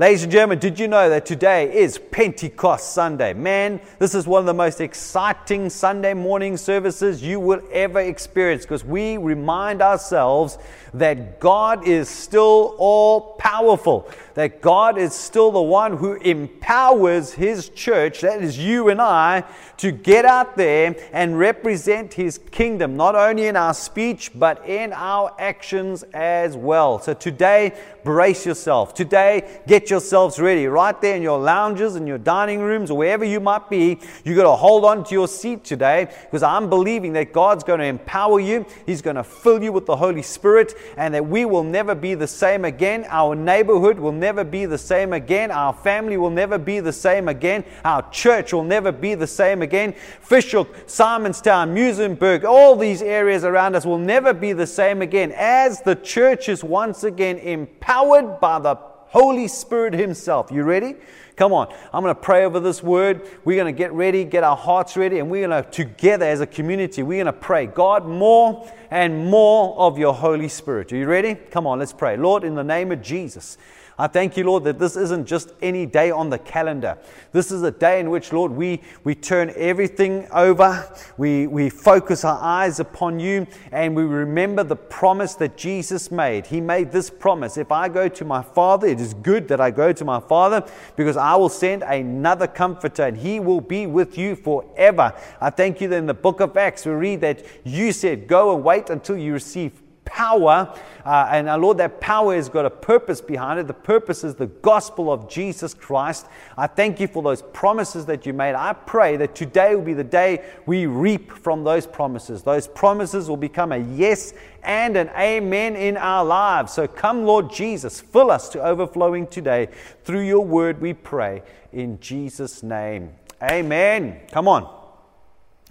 Ladies and gentlemen, did you know that today is Pentecost Sunday? Man, this is one of the most exciting Sunday morning services you will ever experience because we remind ourselves that God is still all powerful, that God is still the one who empowers His church, that is you and I, to get out there and represent His kingdom, not only in our speech, but in our actions as well. So today, brace yourself. Today, get yourselves ready. Right there in your lounges, and your dining rooms, or wherever you might be, you got to hold on to your seat today because I'm believing that God's going to empower you. He's going to fill you with the Holy Spirit and that we will never be the same again. Our neighborhood will never be the same again. Our family will never be the same again. Our church will never be the same again. Fish Hoek, Simonstown, Muizenberg, all these areas around us will never be the same again as the church is once again empowered empowered by the Holy Spirit Himself. You ready? Come on. I'm going to pray over this word. We're going to get ready, get our hearts ready, and we're going to, together as a community, we're going to pray, God, more and more of your Holy Spirit. Are you ready? Come on, let's pray. Lord, in the name of Jesus. I thank you, Lord, that this isn't just any day on the calendar. This is a day in which, Lord, we, we turn everything over. We, we focus our eyes upon you and we remember the promise that Jesus made. He made this promise If I go to my Father, it is good that I go to my Father because I will send another comforter and he will be with you forever. I thank you that in the book of Acts, we read that you said, Go and wait until you receive power. Uh, and our Lord, that power has got a purpose behind it. The purpose is the gospel of Jesus Christ. I thank you for those promises that you made. I pray that today will be the day we reap from those promises. Those promises will become a yes and an amen in our lives. So come, Lord Jesus, fill us to overflowing today. Through your word, we pray in Jesus' name. Amen. Come on.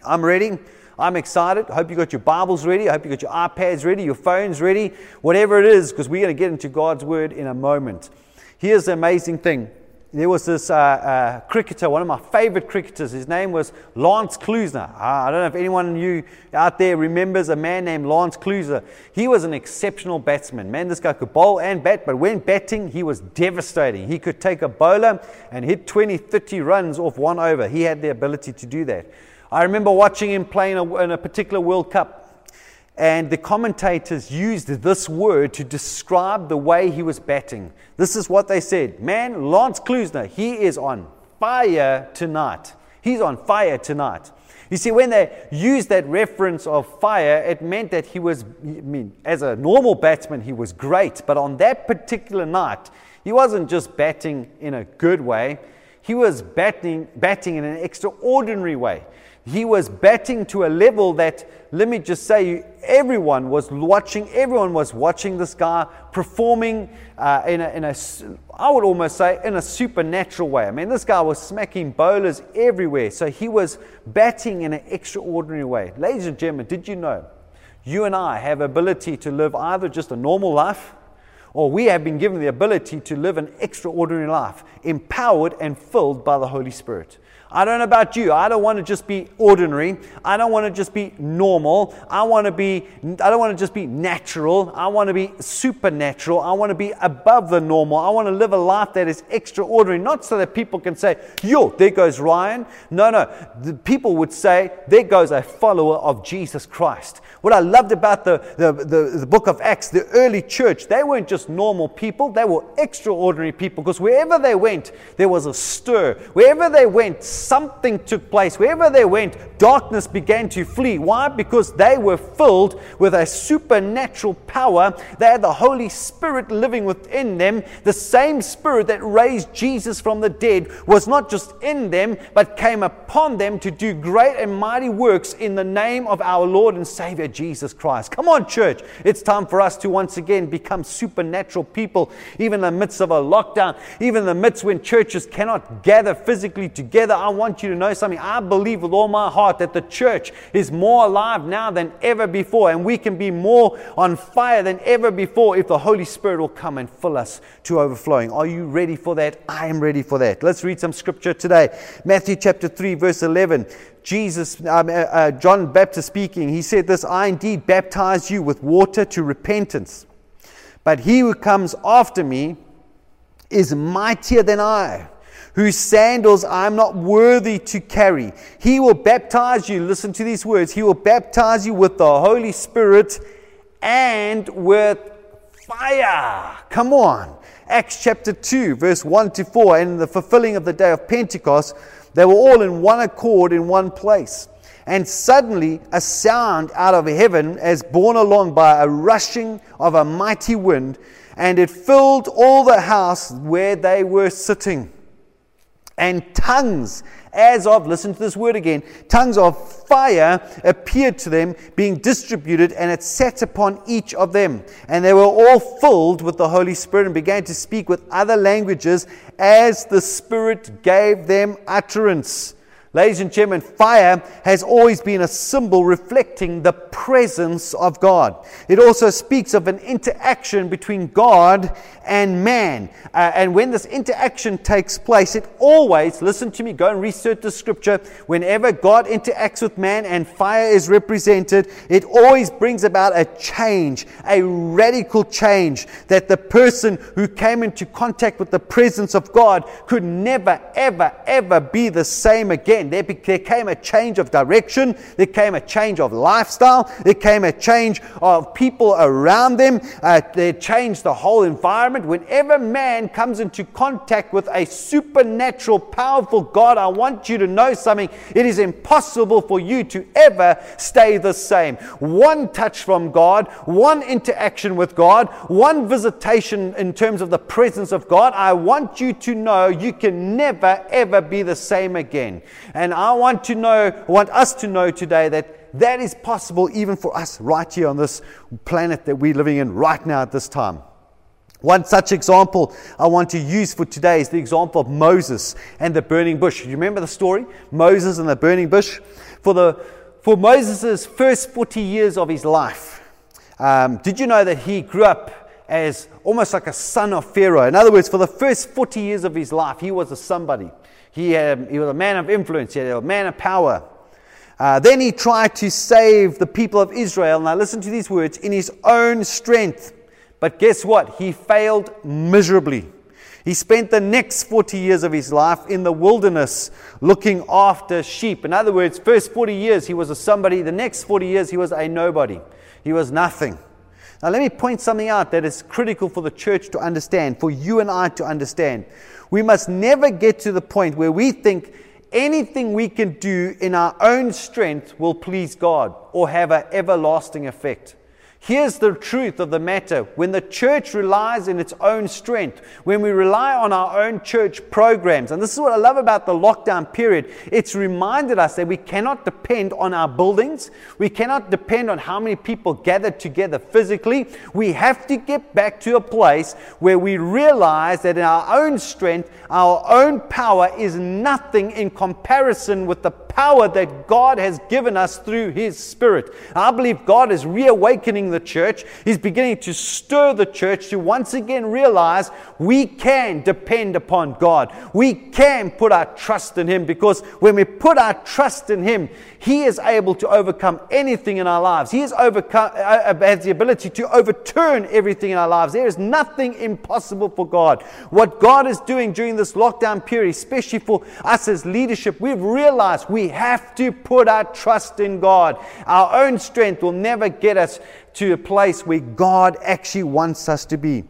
I'm ready. I'm excited. I hope you got your Bibles ready. I hope you got your iPads ready, your phones ready, whatever it is, because we're going to get into God's Word in a moment. Here's the amazing thing. There was this uh, uh, cricketer, one of my favorite cricketers. His name was Lance Klusener. Uh, I don't know if anyone you out there remembers a man named Lance Klusener. He was an exceptional batsman. Man, this guy could bowl and bat, but when batting, he was devastating. He could take a bowler and hit 20, 30 runs off one over. He had the ability to do that. I remember watching him play in a, in a particular World Cup, and the commentators used this word to describe the way he was batting. This is what they said Man, Lance Klusener, he is on fire tonight. He's on fire tonight. You see, when they used that reference of fire, it meant that he was, I mean, as a normal batsman, he was great. But on that particular night, he wasn't just batting in a good way, he was batting, batting in an extraordinary way. He was batting to a level that, let me just say, everyone was watching, everyone was watching this guy performing uh, in, a, in a, I would almost say, in a supernatural way. I mean, this guy was smacking bowlers everywhere. So he was batting in an extraordinary way. Ladies and gentlemen, did you know you and I have ability to live either just a normal life or we have been given the ability to live an extraordinary life, empowered and filled by the Holy Spirit. I don't know about you. I don't want to just be ordinary. I don't want to just be normal. I want to be I don't want to just be natural. I want to be supernatural. I want to be above the normal. I want to live a life that is extraordinary, not so that people can say, "Yo, there goes Ryan." No, no. The people would say, "There goes a follower of Jesus Christ." What I loved about the, the, the, the book of Acts, the early church, they weren't just normal people, they were extraordinary people because wherever they went, there was a stir. Wherever they went, something took place. Wherever they went, darkness began to flee. Why? Because they were filled with a supernatural power. They had the Holy Spirit living within them. The same Spirit that raised Jesus from the dead was not just in them, but came upon them to do great and mighty works in the name of our Lord and Savior Jesus Christ. Come on, church. It's time for us to once again become supernatural people, even in the midst of a lockdown, even in the midst when churches cannot gather physically together. I want you to know something. I believe with all my heart that the church is more alive now than ever before, and we can be more on fire than ever before if the Holy Spirit will come and fill us to overflowing. Are you ready for that? I am ready for that. Let's read some scripture today. Matthew chapter 3, verse 11. Jesus, um, uh, uh, John Baptist speaking, he said this I indeed baptize you with water to repentance. But he who comes after me is mightier than I, whose sandals I am not worthy to carry. He will baptize you, listen to these words, he will baptize you with the Holy Spirit and with fire. Come on. Acts chapter 2, verse 1 to 4, and the fulfilling of the day of Pentecost, they were all in one accord in one place. And suddenly a sound out of heaven, as borne along by a rushing of a mighty wind, and it filled all the house where they were sitting. And tongues as of, listen to this word again, tongues of fire appeared to them, being distributed, and it sat upon each of them. And they were all filled with the Holy Spirit and began to speak with other languages as the Spirit gave them utterance. Ladies and gentlemen, fire has always been a symbol reflecting the presence of God. It also speaks of an interaction between God and man. Uh, and when this interaction takes place, it always, listen to me, go and research the scripture. Whenever God interacts with man and fire is represented, it always brings about a change, a radical change that the person who came into contact with the presence of God could never, ever, ever be the same again. There, there came a change of direction, there came a change of lifestyle, there came a change of people around them, uh, they changed the whole environment whenever man comes into contact with a supernatural, powerful God, I want you to know something. It is impossible for you to ever stay the same. One touch from God, one interaction with God, one visitation in terms of the presence of God, I want you to know you can never, ever be the same again. And I want to know, want us to know today that that is possible even for us right here on this planet that we're living in right now at this time. One such example I want to use for today is the example of Moses and the burning bush. Do you remember the story? Moses and the burning bush? For, the, for Moses' first 40 years of his life, um, did you know that he grew up as almost like a son of Pharaoh? In other words, for the first 40 years of his life, he was a somebody. He, had, he was a man of influence, he was a man of power. Uh, then he tried to save the people of Israel. Now, listen to these words in his own strength. But guess what? He failed miserably. He spent the next 40 years of his life in the wilderness looking after sheep. In other words, first 40 years he was a somebody, the next 40 years he was a nobody. He was nothing. Now, let me point something out that is critical for the church to understand, for you and I to understand. We must never get to the point where we think anything we can do in our own strength will please God or have an everlasting effect. Here's the truth of the matter. When the church relies in its own strength, when we rely on our own church programs, and this is what I love about the lockdown period, it's reminded us that we cannot depend on our buildings. We cannot depend on how many people gathered together physically. We have to get back to a place where we realize that in our own strength, our own power is nothing in comparison with the power that God has given us through His Spirit. I believe God is reawakening the church. He's beginning to stir the church to once again realize we can depend upon God. We can put our trust in Him because when we put our trust in Him, He is able to overcome anything in our lives. He has, overcome, uh, uh, has the ability to overturn everything in our lives. There is nothing impossible for God. What God is doing during this lockdown period, especially for us as leadership, we've realized we have to put our trust in God. Our own strength will never get us to a place where God actually wants us to be.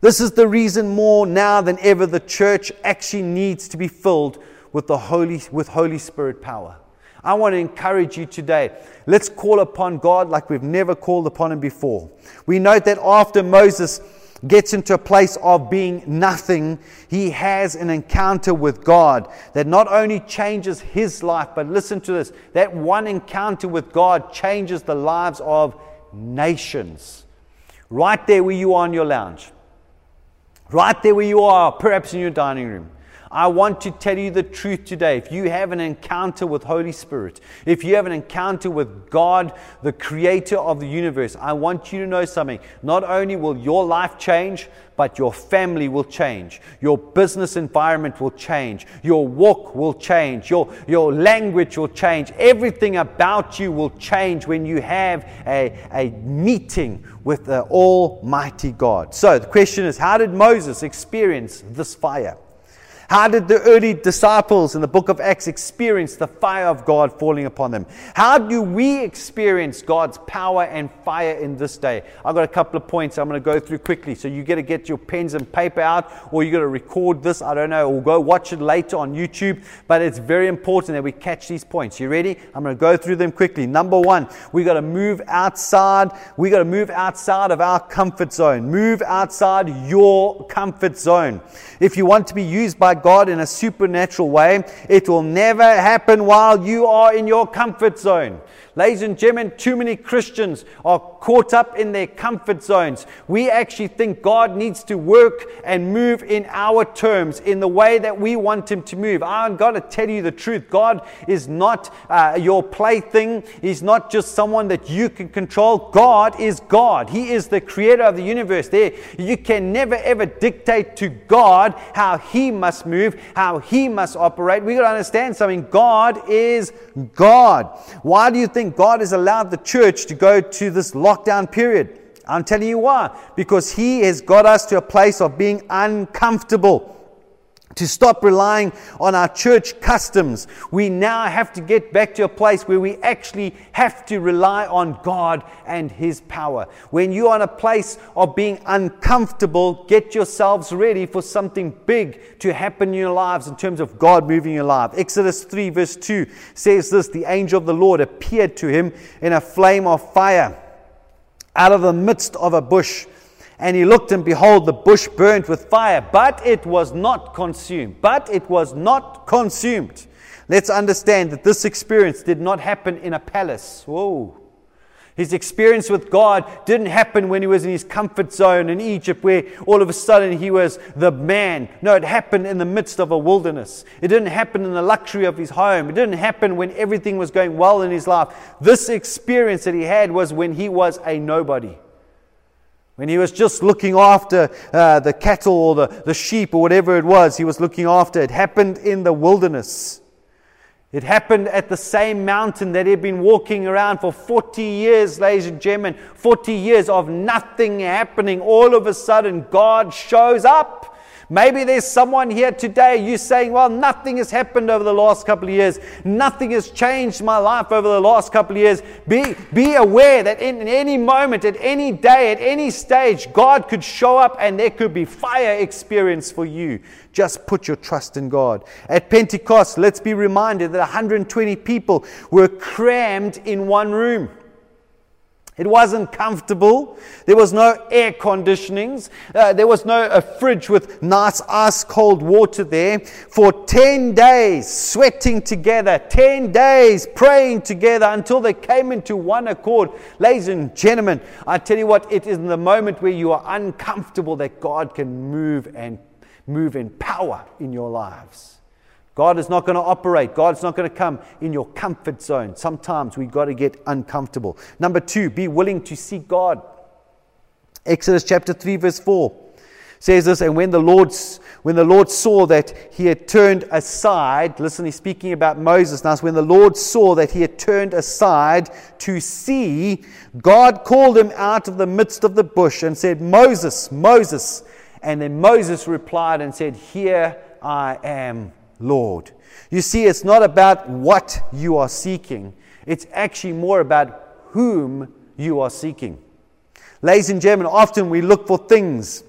This is the reason more now than ever the church actually needs to be filled with the Holy, with Holy Spirit power. I want to encourage you today. Let's call upon God like we've never called upon Him before. We note that after Moses gets into a place of being nothing, he has an encounter with God that not only changes his life, but listen to this that one encounter with God changes the lives of nations. Right there where you are in your lounge, right there where you are, perhaps in your dining room. I want to tell you the truth today. If you have an encounter with Holy Spirit, if you have an encounter with God, the creator of the universe, I want you to know something. Not only will your life change, but your family will change. Your business environment will change. Your walk will change. Your, your language will change. Everything about you will change when you have a, a meeting with the Almighty God. So the question is how did Moses experience this fire? How did the early disciples in the book of Acts experience the fire of God falling upon them? How do we experience God's power and fire in this day? I've got a couple of points I'm going to go through quickly. So you got to get your pens and paper out, or you got to record this. I don't know, or go watch it later on YouTube. But it's very important that we catch these points. You ready? I'm going to go through them quickly. Number one, we got to move outside. We got to move outside of our comfort zone. Move outside your comfort zone. If you want to be used by God in a supernatural way, it will never happen while you are in your comfort zone. Ladies and gentlemen, too many Christians are caught up in their comfort zones. We actually think God needs to work and move in our terms, in the way that we want Him to move. I've got to tell you the truth. God is not uh, your plaything, He's not just someone that you can control. God is God. He is the creator of the universe. There, you can never ever dictate to God how He must move, how He must operate. We got to understand something. God is God. Why do you think? think God has allowed the church to go to this lockdown period. I'm telling you why. Because He has got us to a place of being uncomfortable to stop relying on our church customs. We now have to get back to a place where we actually have to rely on God and His power. When you're in a place of being uncomfortable, get yourselves ready for something big to happen in your lives in terms of God moving your life. Exodus 3, verse 2 says this The angel of the Lord appeared to him in a flame of fire out of the midst of a bush. And he looked, and behold, the bush burnt with fire, but it was not consumed. But it was not consumed. Let's understand that this experience did not happen in a palace. Whoa. His experience with God didn't happen when he was in his comfort zone in Egypt, where all of a sudden he was the man. No, it happened in the midst of a wilderness. It didn't happen in the luxury of his home. It didn't happen when everything was going well in his life. This experience that he had was when he was a nobody. When he was just looking after uh, the cattle or the, the sheep or whatever it was, he was looking after. It happened in the wilderness. It happened at the same mountain that he'd been walking around for 40 years, ladies and gentlemen. 40 years of nothing happening. All of a sudden, God shows up. Maybe there's someone here today, you saying, Well, nothing has happened over the last couple of years. Nothing has changed my life over the last couple of years. Be, be aware that in, in any moment, at any day, at any stage, God could show up and there could be fire experience for you. Just put your trust in God. At Pentecost, let's be reminded that 120 people were crammed in one room. It wasn't comfortable. There was no air conditionings. Uh, there was no a fridge with nice ice cold water there. For 10 days, sweating together, 10 days praying together until they came into one accord. Ladies and gentlemen, I tell you what, it is in the moment where you are uncomfortable that God can move and move in power in your lives. God is not going to operate. God's not going to come in your comfort zone. Sometimes we've got to get uncomfortable. Number two, be willing to seek God. Exodus chapter 3, verse 4 says this, and when the Lord when the Lord saw that he had turned aside, listen, he's speaking about Moses now. When the Lord saw that he had turned aside to see, God called him out of the midst of the bush and said, Moses, Moses. And then Moses replied and said, Here I am, Lord. You see, it's not about what you are seeking, it's actually more about whom you are seeking. Ladies and gentlemen, often we look for things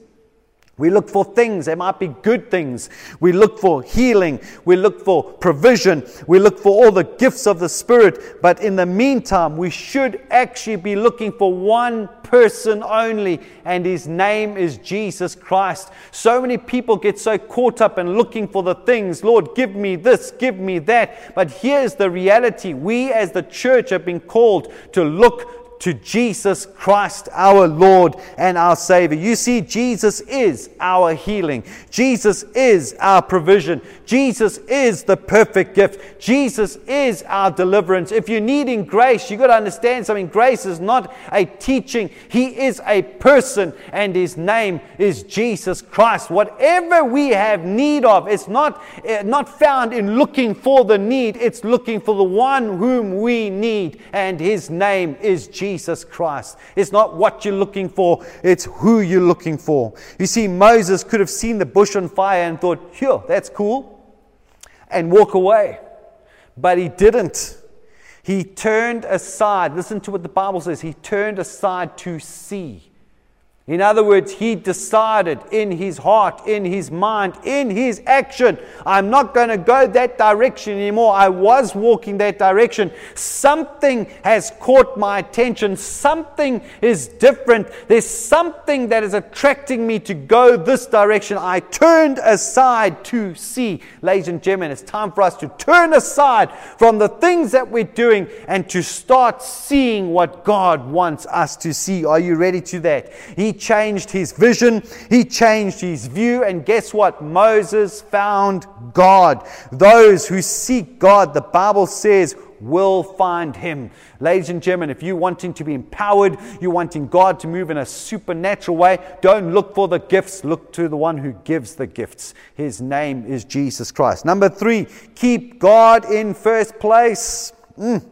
we look for things, they might be good things. We look for healing. We look for provision. We look for all the gifts of the Spirit. But in the meantime, we should actually be looking for one person only, and his name is Jesus Christ. So many people get so caught up in looking for the things Lord, give me this, give me that. But here's the reality we as the church have been called to look to Jesus Christ, our Lord and our Savior. You see, Jesus is our healing. Jesus is our provision. Jesus is the perfect gift. Jesus is our deliverance. If you're needing grace, you've got to understand something. Grace is not a teaching, He is a person, and His name is Jesus Christ. Whatever we have need of, it's not, uh, not found in looking for the need, it's looking for the one whom we need, and His name is Jesus Christ. It's not what you're looking for, it's who you're looking for. You see, Moses could have seen the bush on fire and thought, "Here, that's cool and walk away. But he didn't. He turned aside. Listen to what the Bible says. He turned aside to see. In other words, he decided in his heart, in his mind, in his action, I'm not going to go that direction anymore. I was walking that direction. Something has caught my attention. Something is different. There's something that is attracting me to go this direction. I turned aside to see. Ladies and gentlemen, it's time for us to turn aside from the things that we're doing and to start seeing what God wants us to see. Are you ready to that? He changed his vision, he changed his view, and guess what? Moses found God. Those who seek God, the Bible says, will find him. Ladies and gentlemen, if you're wanting to be empowered, you're wanting God to move in a supernatural way, don't look for the gifts, look to the one who gives the gifts. His name is Jesus Christ. Number three, keep God in first place. Mm.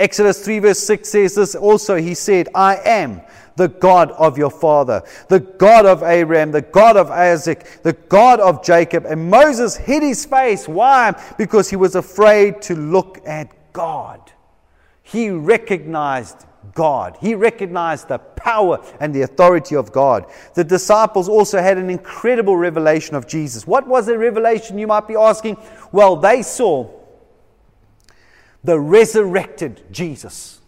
Exodus 3, verse 6 says this also. He said, I am the God of your father, the God of Abraham, the God of Isaac, the God of Jacob. And Moses hid his face. Why? Because he was afraid to look at God. He recognized God. He recognized the power and the authority of God. The disciples also had an incredible revelation of Jesus. What was the revelation, you might be asking? Well, they saw the resurrected Jesus.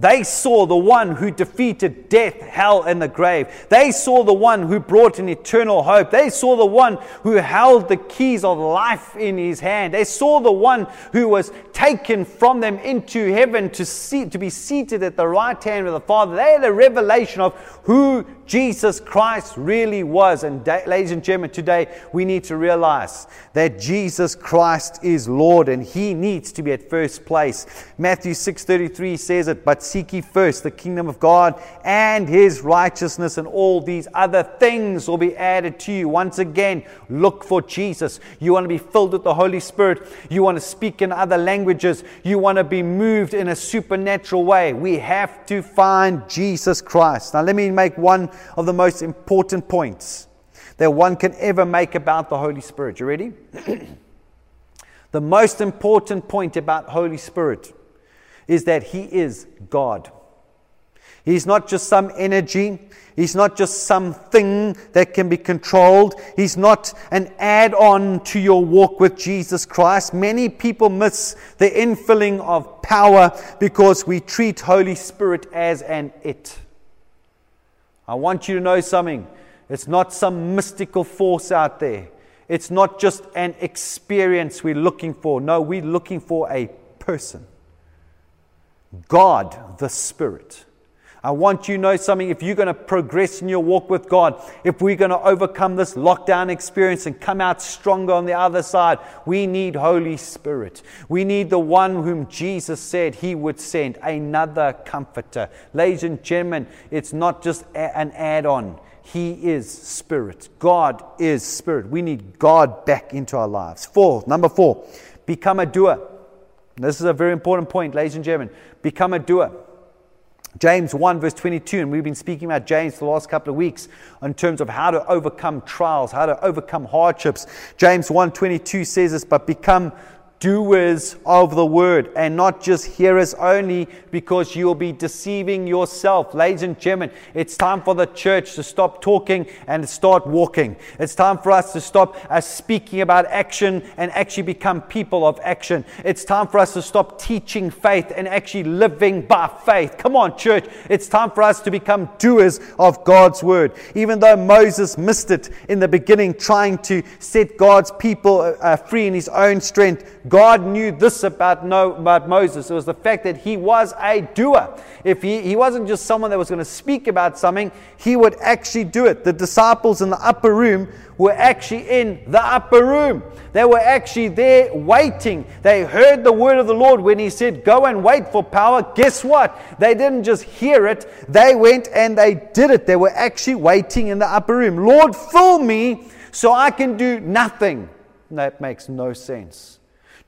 They saw the one who defeated death, hell, and the grave. They saw the one who brought an eternal hope. They saw the one who held the keys of life in his hand. They saw the one who was taken from them into heaven to, see, to be seated at the right hand of the Father. They had a revelation of who Jesus Christ really was. And, ladies and gentlemen, today we need to realize that Jesus Christ is Lord and he needs to be at first place. Matthew 6:33 says it, but seek ye first the kingdom of God and his righteousness, and all these other things will be added to you. Once again, look for Jesus. You want to be filled with the Holy Spirit. You want to speak in other languages. You want to be moved in a supernatural way. We have to find Jesus Christ. Now, let me make one of the most important points that one can ever make about the Holy Spirit. You ready? the most important point about Holy Spirit is that He is God. He's not just some energy. He's not just something that can be controlled. He's not an add on to your walk with Jesus Christ. Many people miss the infilling of power because we treat Holy Spirit as an it. I want you to know something. It's not some mystical force out there. It's not just an experience we're looking for. No, we're looking for a person. God the Spirit. I want you to know something. If you're going to progress in your walk with God, if we're going to overcome this lockdown experience and come out stronger on the other side, we need Holy Spirit. We need the one whom Jesus said he would send, another comforter. Ladies and gentlemen, it's not just a- an add on. He is spirit. God is spirit. We need God back into our lives. Four, number four, become a doer. This is a very important point, ladies and gentlemen. Become a doer. James 1, verse 22, and we've been speaking about James for the last couple of weeks in terms of how to overcome trials, how to overcome hardships. James 1 22 says this, but become doers of the word and not just hearers only because you'll be deceiving yourself. Ladies and gentlemen, it's time for the church to stop talking and start walking. It's time for us to stop uh, speaking about action and actually become people of action. It's time for us to stop teaching faith and actually living by faith. Come on, church. It's time for us to become doers of God's word. Even though Moses missed it in the beginning, trying to set God's people uh, free in his own strength, God knew this about, no, about Moses. It was the fact that he was a doer. If he, he wasn't just someone that was going to speak about something, he would actually do it. The disciples in the upper room were actually in the upper room. They were actually there waiting. They heard the word of the Lord when He said, Go and wait for power. Guess what? They didn't just hear it, they went and they did it. They were actually waiting in the upper room. Lord, fill me so I can do nothing. That makes no sense.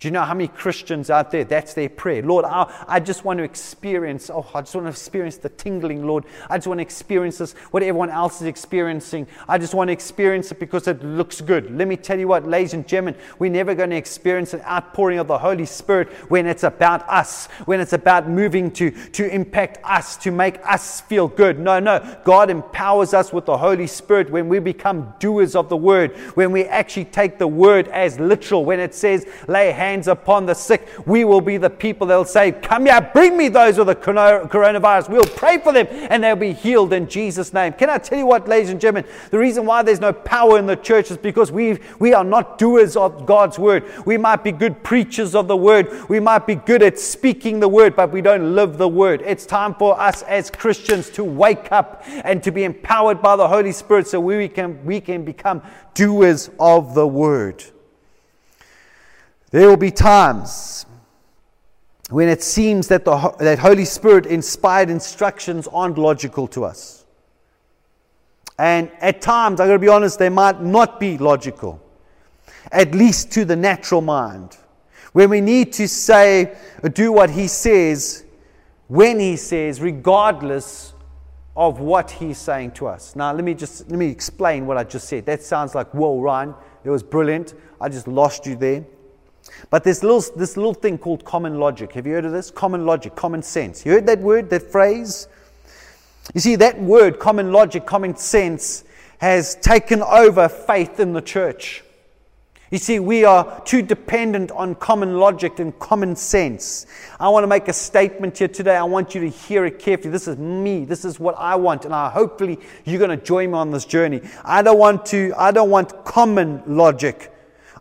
Do you know how many Christians out there, that's their prayer? Lord, I, I, just want to experience, oh, I just want to experience the tingling, Lord. I just want to experience this, what everyone else is experiencing. I just want to experience it because it looks good. Let me tell you what, ladies and gentlemen, we're never going to experience an outpouring of the Holy Spirit when it's about us, when it's about moving to, to impact us, to make us feel good. No, no. God empowers us with the Holy Spirit when we become doers of the word, when we actually take the word as literal, when it says, lay hands hands upon the sick, we will be the people that will say, Come here, bring me those with the coronavirus. We'll pray for them and they'll be healed in Jesus' name. Can I tell you what, ladies and gentlemen? The reason why there's no power in the church is because we, we are not doers of God's word. We might be good preachers of the word, we might be good at speaking the word, but we don't live the word. It's time for us as Christians to wake up and to be empowered by the Holy Spirit so we can, we can become doers of the word. There will be times when it seems that the that Holy Spirit inspired instructions aren't logical to us. And at times, I'm going to be honest, they might not be logical, at least to the natural mind. When we need to say, do what He says, when He says, regardless of what He's saying to us. Now, let me just let me explain what I just said. That sounds like, whoa, Ryan, it was brilliant. I just lost you there. But this little, this little thing called common logic. Have you heard of this? Common logic, common sense. You heard that word, that phrase? You see, that word, common logic, common sense, has taken over faith in the church. You see, we are too dependent on common logic and common sense. I want to make a statement here today. I want you to hear it carefully. This is me. This is what I want. And I, hopefully you're going to join me on this journey. I don't want to, I don't want common logic.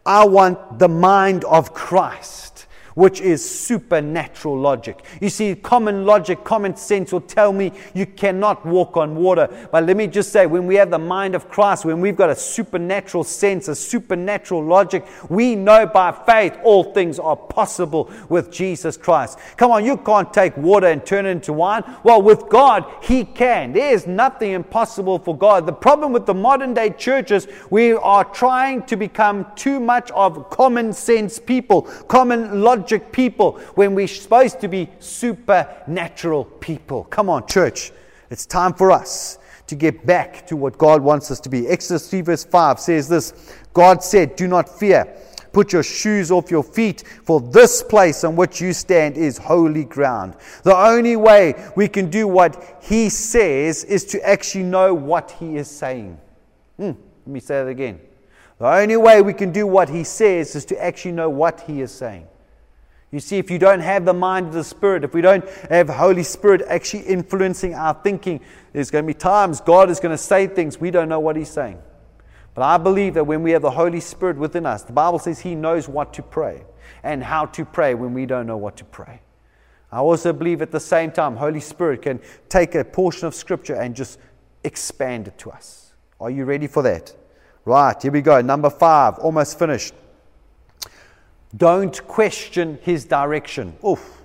I want the mind of Christ which is supernatural logic. You see, common logic, common sense will tell me you cannot walk on water. But let me just say, when we have the mind of Christ, when we've got a supernatural sense, a supernatural logic, we know by faith all things are possible with Jesus Christ. Come on, you can't take water and turn it into wine. Well, with God, He can. There is nothing impossible for God. The problem with the modern day churches, we are trying to become too much of common sense people, common logic people when we're supposed to be supernatural people. Come on, church. It's time for us to get back to what God wants us to be. Exodus 3, verse 5 says this God said, Do not fear. Put your shoes off your feet, for this place on which you stand is holy ground. The only way we can do what He says is to actually know what He is saying. Hmm, let me say that again. The only way we can do what He says is to actually know what He is saying. You see, if you don't have the mind of the Spirit, if we don't have Holy Spirit actually influencing our thinking, there's going to be times God is going to say things we don't know what He's saying. But I believe that when we have the Holy Spirit within us, the Bible says He knows what to pray and how to pray when we don't know what to pray. I also believe at the same time, Holy Spirit can take a portion of Scripture and just expand it to us. Are you ready for that? Right, here we go. Number five, almost finished. Don't question his direction. Oof.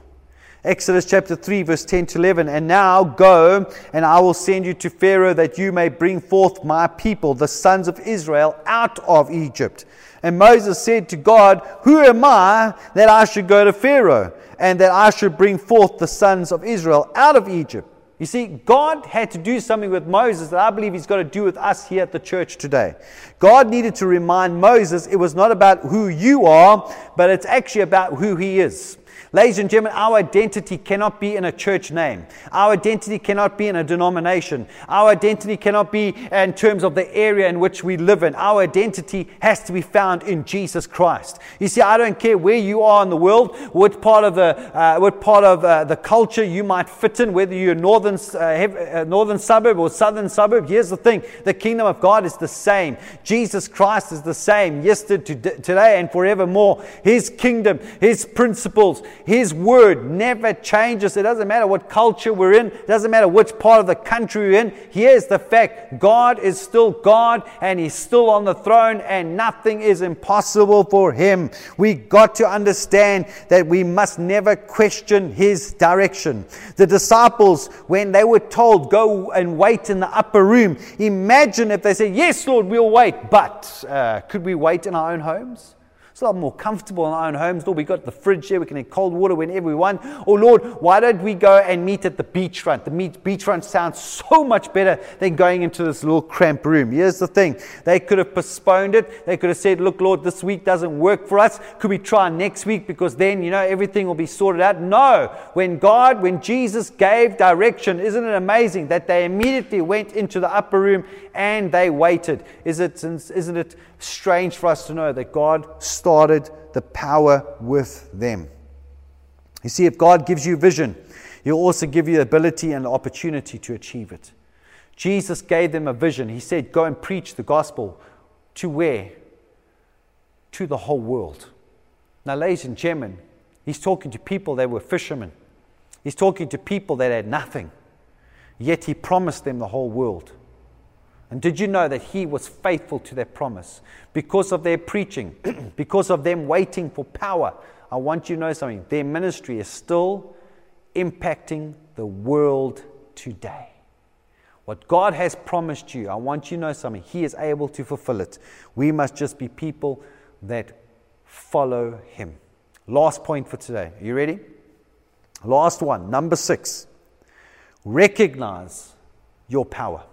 Exodus chapter 3, verse 10 to 11. And now go, and I will send you to Pharaoh that you may bring forth my people, the sons of Israel, out of Egypt. And Moses said to God, Who am I that I should go to Pharaoh, and that I should bring forth the sons of Israel out of Egypt? You see, God had to do something with Moses that I believe He's got to do with us here at the church today. God needed to remind Moses it was not about who you are, but it's actually about who He is. Ladies and gentlemen, our identity cannot be in a church name. Our identity cannot be in a denomination. Our identity cannot be in terms of the area in which we live in. Our identity has to be found in Jesus Christ. You see, I don't care where you are in the world, what part of the, uh, what part of uh, the culture you might fit in, whether you're northern, uh, uh, northern suburb or southern suburb. Here's the thing the kingdom of God is the same. Jesus Christ is the same yesterday, today, and forevermore. His kingdom, His principles, his word never changes. It doesn't matter what culture we're in, it doesn't matter which part of the country we're in. Here's the fact God is still God and He's still on the throne, and nothing is impossible for Him. We got to understand that we must never question His direction. The disciples, when they were told, go and wait in the upper room, imagine if they said, Yes, Lord, we'll wait, but uh, could we wait in our own homes? It's a lot more comfortable in our own homes. Lord, we've got the fridge here. We can have cold water whenever we want. Or, Lord, why don't we go and meet at the beachfront? The beachfront sounds so much better than going into this little cramped room. Here's the thing they could have postponed it. They could have said, Look, Lord, this week doesn't work for us. Could we try next week? Because then, you know, everything will be sorted out. No. When God, when Jesus gave direction, isn't it amazing that they immediately went into the upper room and they waited? Is it, isn't it strange for us to know that God started the power with them. You see, if God gives you vision, He'll also give you the ability and the opportunity to achieve it. Jesus gave them a vision. He said, Go and preach the gospel to where? To the whole world. Now, ladies and gentlemen, He's talking to people that were fishermen. He's talking to people that had nothing. Yet He promised them the whole world. And did you know that he was faithful to their promise? Because of their preaching, because of them waiting for power, I want you to know something. Their ministry is still impacting the world today. What God has promised you, I want you to know something. He is able to fulfill it. We must just be people that follow Him. Last point for today. Are you ready? Last one, number six. Recognize your power.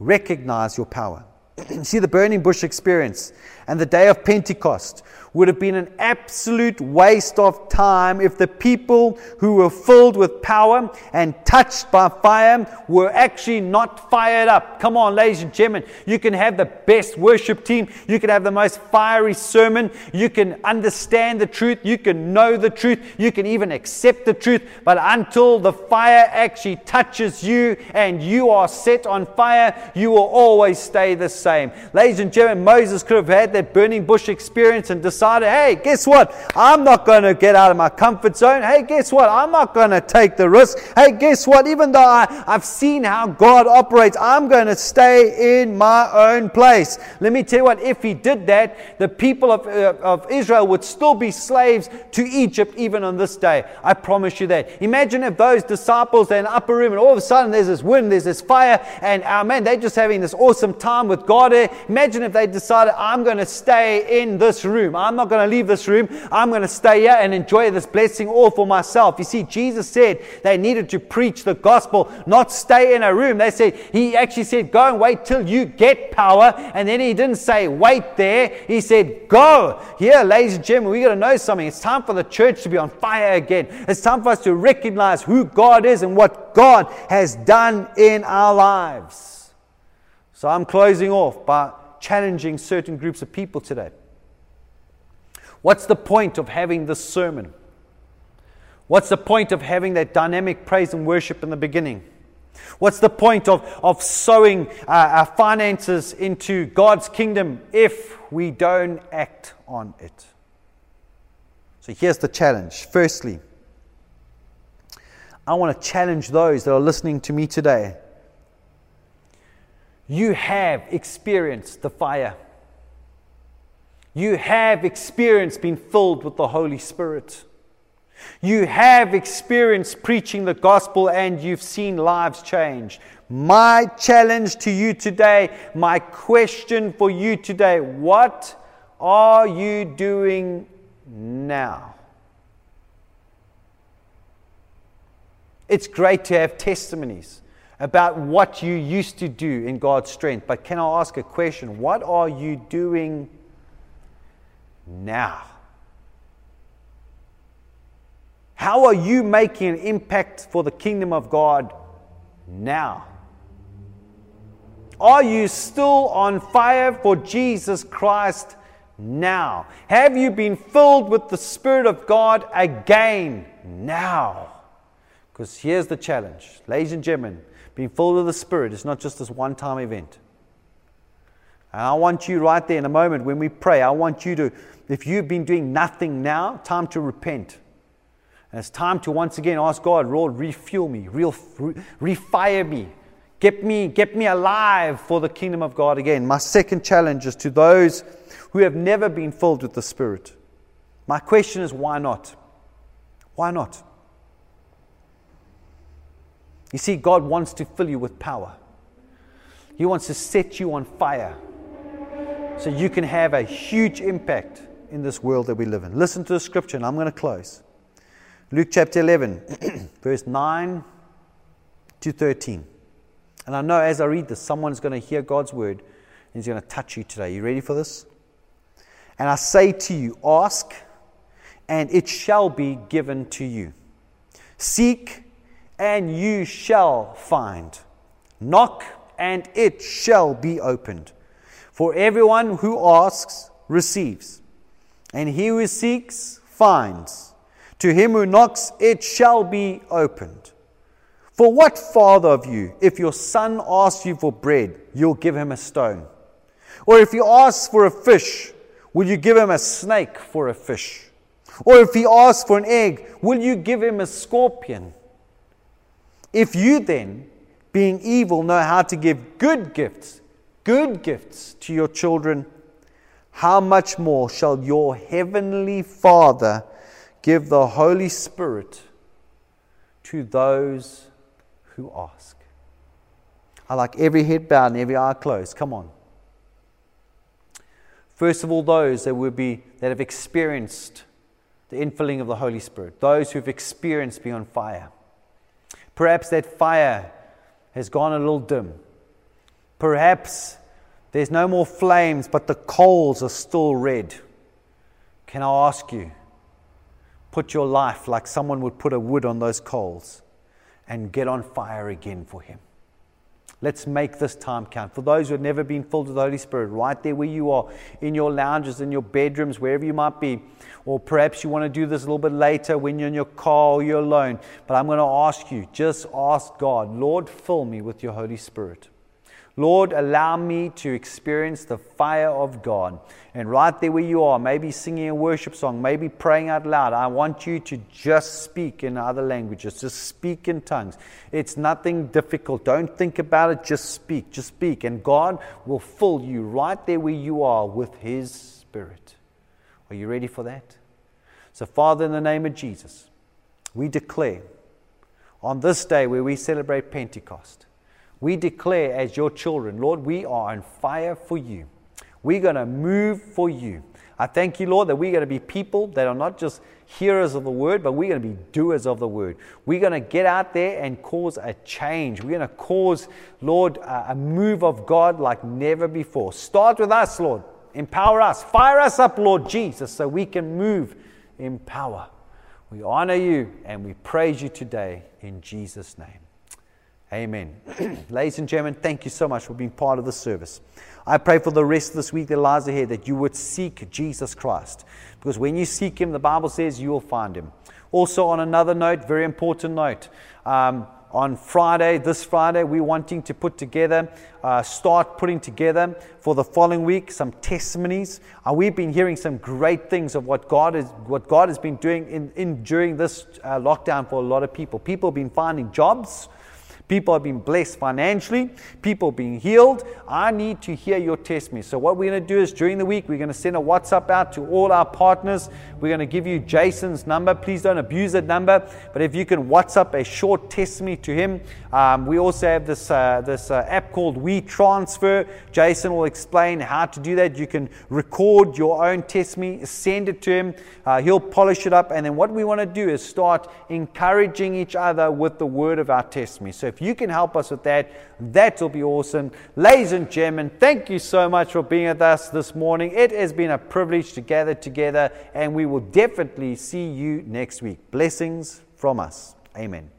Recognize your power. See the burning bush experience and the day of Pentecost would have been an absolute waste of time if the people who were filled with power and touched by fire were actually not fired up. Come on, ladies and gentlemen, you can have the best worship team, you can have the most fiery sermon, you can understand the truth, you can know the truth, you can even accept the truth, but until the fire actually touches you and you are set on fire, you will always stay the same. Ladies and gentlemen, Moses could have had that burning bush experience and decided, hey, guess what? I'm not going to get out of my comfort zone. Hey, guess what? I'm not going to take the risk. Hey, guess what? Even though I, I've seen how God operates, I'm going to stay in my own place. Let me tell you what, if he did that, the people of, uh, of Israel would still be slaves to Egypt even on this day. I promise you that. Imagine if those disciples are in the upper room and all of a sudden there's this wind, there's this fire, and oh man, they're just having this awesome time with God. Eh? Imagine if they decided, I'm going to stay in this room. I'm not going to leave this room. I'm going to stay here and enjoy this blessing all for myself. You see, Jesus said they needed to preach the gospel, not stay in a room. They said, He actually said, Go and wait till you get power. And then He didn't say, Wait there. He said, Go. Here, ladies and gentlemen, we got to know something. It's time for the church to be on fire again. It's time for us to recognize who God is and what God has done in our lives. So I'm closing off by challenging certain groups of people today. What's the point of having this sermon? What's the point of having that dynamic praise and worship in the beginning? What's the point of, of sowing uh, our finances into God's kingdom if we don't act on it? So here's the challenge. Firstly, I want to challenge those that are listening to me today. You have experienced the fire. You have experienced being filled with the Holy Spirit. You have experienced preaching the gospel and you've seen lives change. My challenge to you today, my question for you today, what are you doing now? It's great to have testimonies about what you used to do in God's strength, but can I ask a question? What are you doing now. How are you making an impact for the kingdom of God now? Are you still on fire for Jesus Christ now? Have you been filled with the Spirit of God again now? Because here's the challenge. Ladies and gentlemen, being filled with the Spirit is not just this one time event. And I want you right there in a moment when we pray, I want you to, if you've been doing nothing now, time to repent. And it's time to once again ask God, Lord, refuel me, real, refire me, get me, get me alive for the kingdom of God again. My second challenge is to those who have never been filled with the Spirit. My question is, why not? Why not? You see, God wants to fill you with power. He wants to set you on fire so you can have a huge impact in this world that we live in. Listen to the scripture, and I'm going to close. Luke chapter 11, verse 9 to 13. And I know as I read this, someone's going to hear God's word and he's going to touch you today. You ready for this? And I say to you, ask, and it shall be given to you. Seek, and you shall find. Knock, and it shall be opened. For everyone who asks receives, and he who seeks finds. To him who knocks, it shall be opened. For what father of you, if your son asks you for bread, you'll give him a stone? Or if he asks for a fish, will you give him a snake for a fish? Or if he asks for an egg, will you give him a scorpion? If you then, being evil, know how to give good gifts, good gifts to your children, how much more shall your heavenly Father give the Holy Spirit to those who ask? I like every head bowed and every eye closed. Come on. First of all, those that will be that have experienced the infilling of the Holy Spirit, those who've experienced being on fire. Perhaps that fire has gone a little dim. Perhaps there's no more flames, but the coals are still red. Can I ask you, put your life like someone would put a wood on those coals and get on fire again for Him? Let's make this time count. For those who have never been filled with the Holy Spirit, right there where you are, in your lounges, in your bedrooms, wherever you might be, or perhaps you want to do this a little bit later when you're in your car or you're alone. But I'm going to ask you, just ask God, Lord, fill me with your Holy Spirit. Lord, allow me to experience the fire of God. And right there where you are, maybe singing a worship song, maybe praying out loud, I want you to just speak in other languages, just speak in tongues. It's nothing difficult. Don't think about it, just speak, just speak. And God will fill you right there where you are with His Spirit. Are you ready for that? So, Father, in the name of Jesus, we declare on this day where we celebrate Pentecost we declare as your children, Lord, we are on fire for you. We're going to move for you. I thank you, Lord, that we're going to be people that are not just hearers of the word, but we're going to be doers of the word. We're going to get out there and cause a change. We're going to cause, Lord, a move of God like never before. Start with us, Lord. Empower us. Fire us up, Lord Jesus, so we can move in power. We honor you and we praise you today in Jesus' name. Amen. Ladies and gentlemen, thank you so much for being part of the service. I pray for the rest of this week that lies ahead that you would seek Jesus Christ. Because when you seek Him, the Bible says you will find Him. Also, on another note, very important note, um, on Friday, this Friday, we're wanting to put together, uh, start putting together for the following week some testimonies. Uh, we've been hearing some great things of what God is, what God has been doing in, in during this uh, lockdown for a lot of people. People have been finding jobs. People have been blessed financially, people being healed. I need to hear your testimony. So, what we're going to do is during the week, we're going to send a WhatsApp out to all our partners. We're going to give you Jason's number. Please don't abuse that number, but if you can WhatsApp a short testimony to him. Um, we also have this, uh, this uh, app called WeTransfer. Jason will explain how to do that. You can record your own testimony, send it to him. Uh, he'll polish it up. And then what we want to do is start encouraging each other with the word of our testimony. So, if If you can help us with that, that will be awesome. Ladies and gentlemen, thank you so much for being with us this morning. It has been a privilege to gather together, and we will definitely see you next week. Blessings from us. Amen.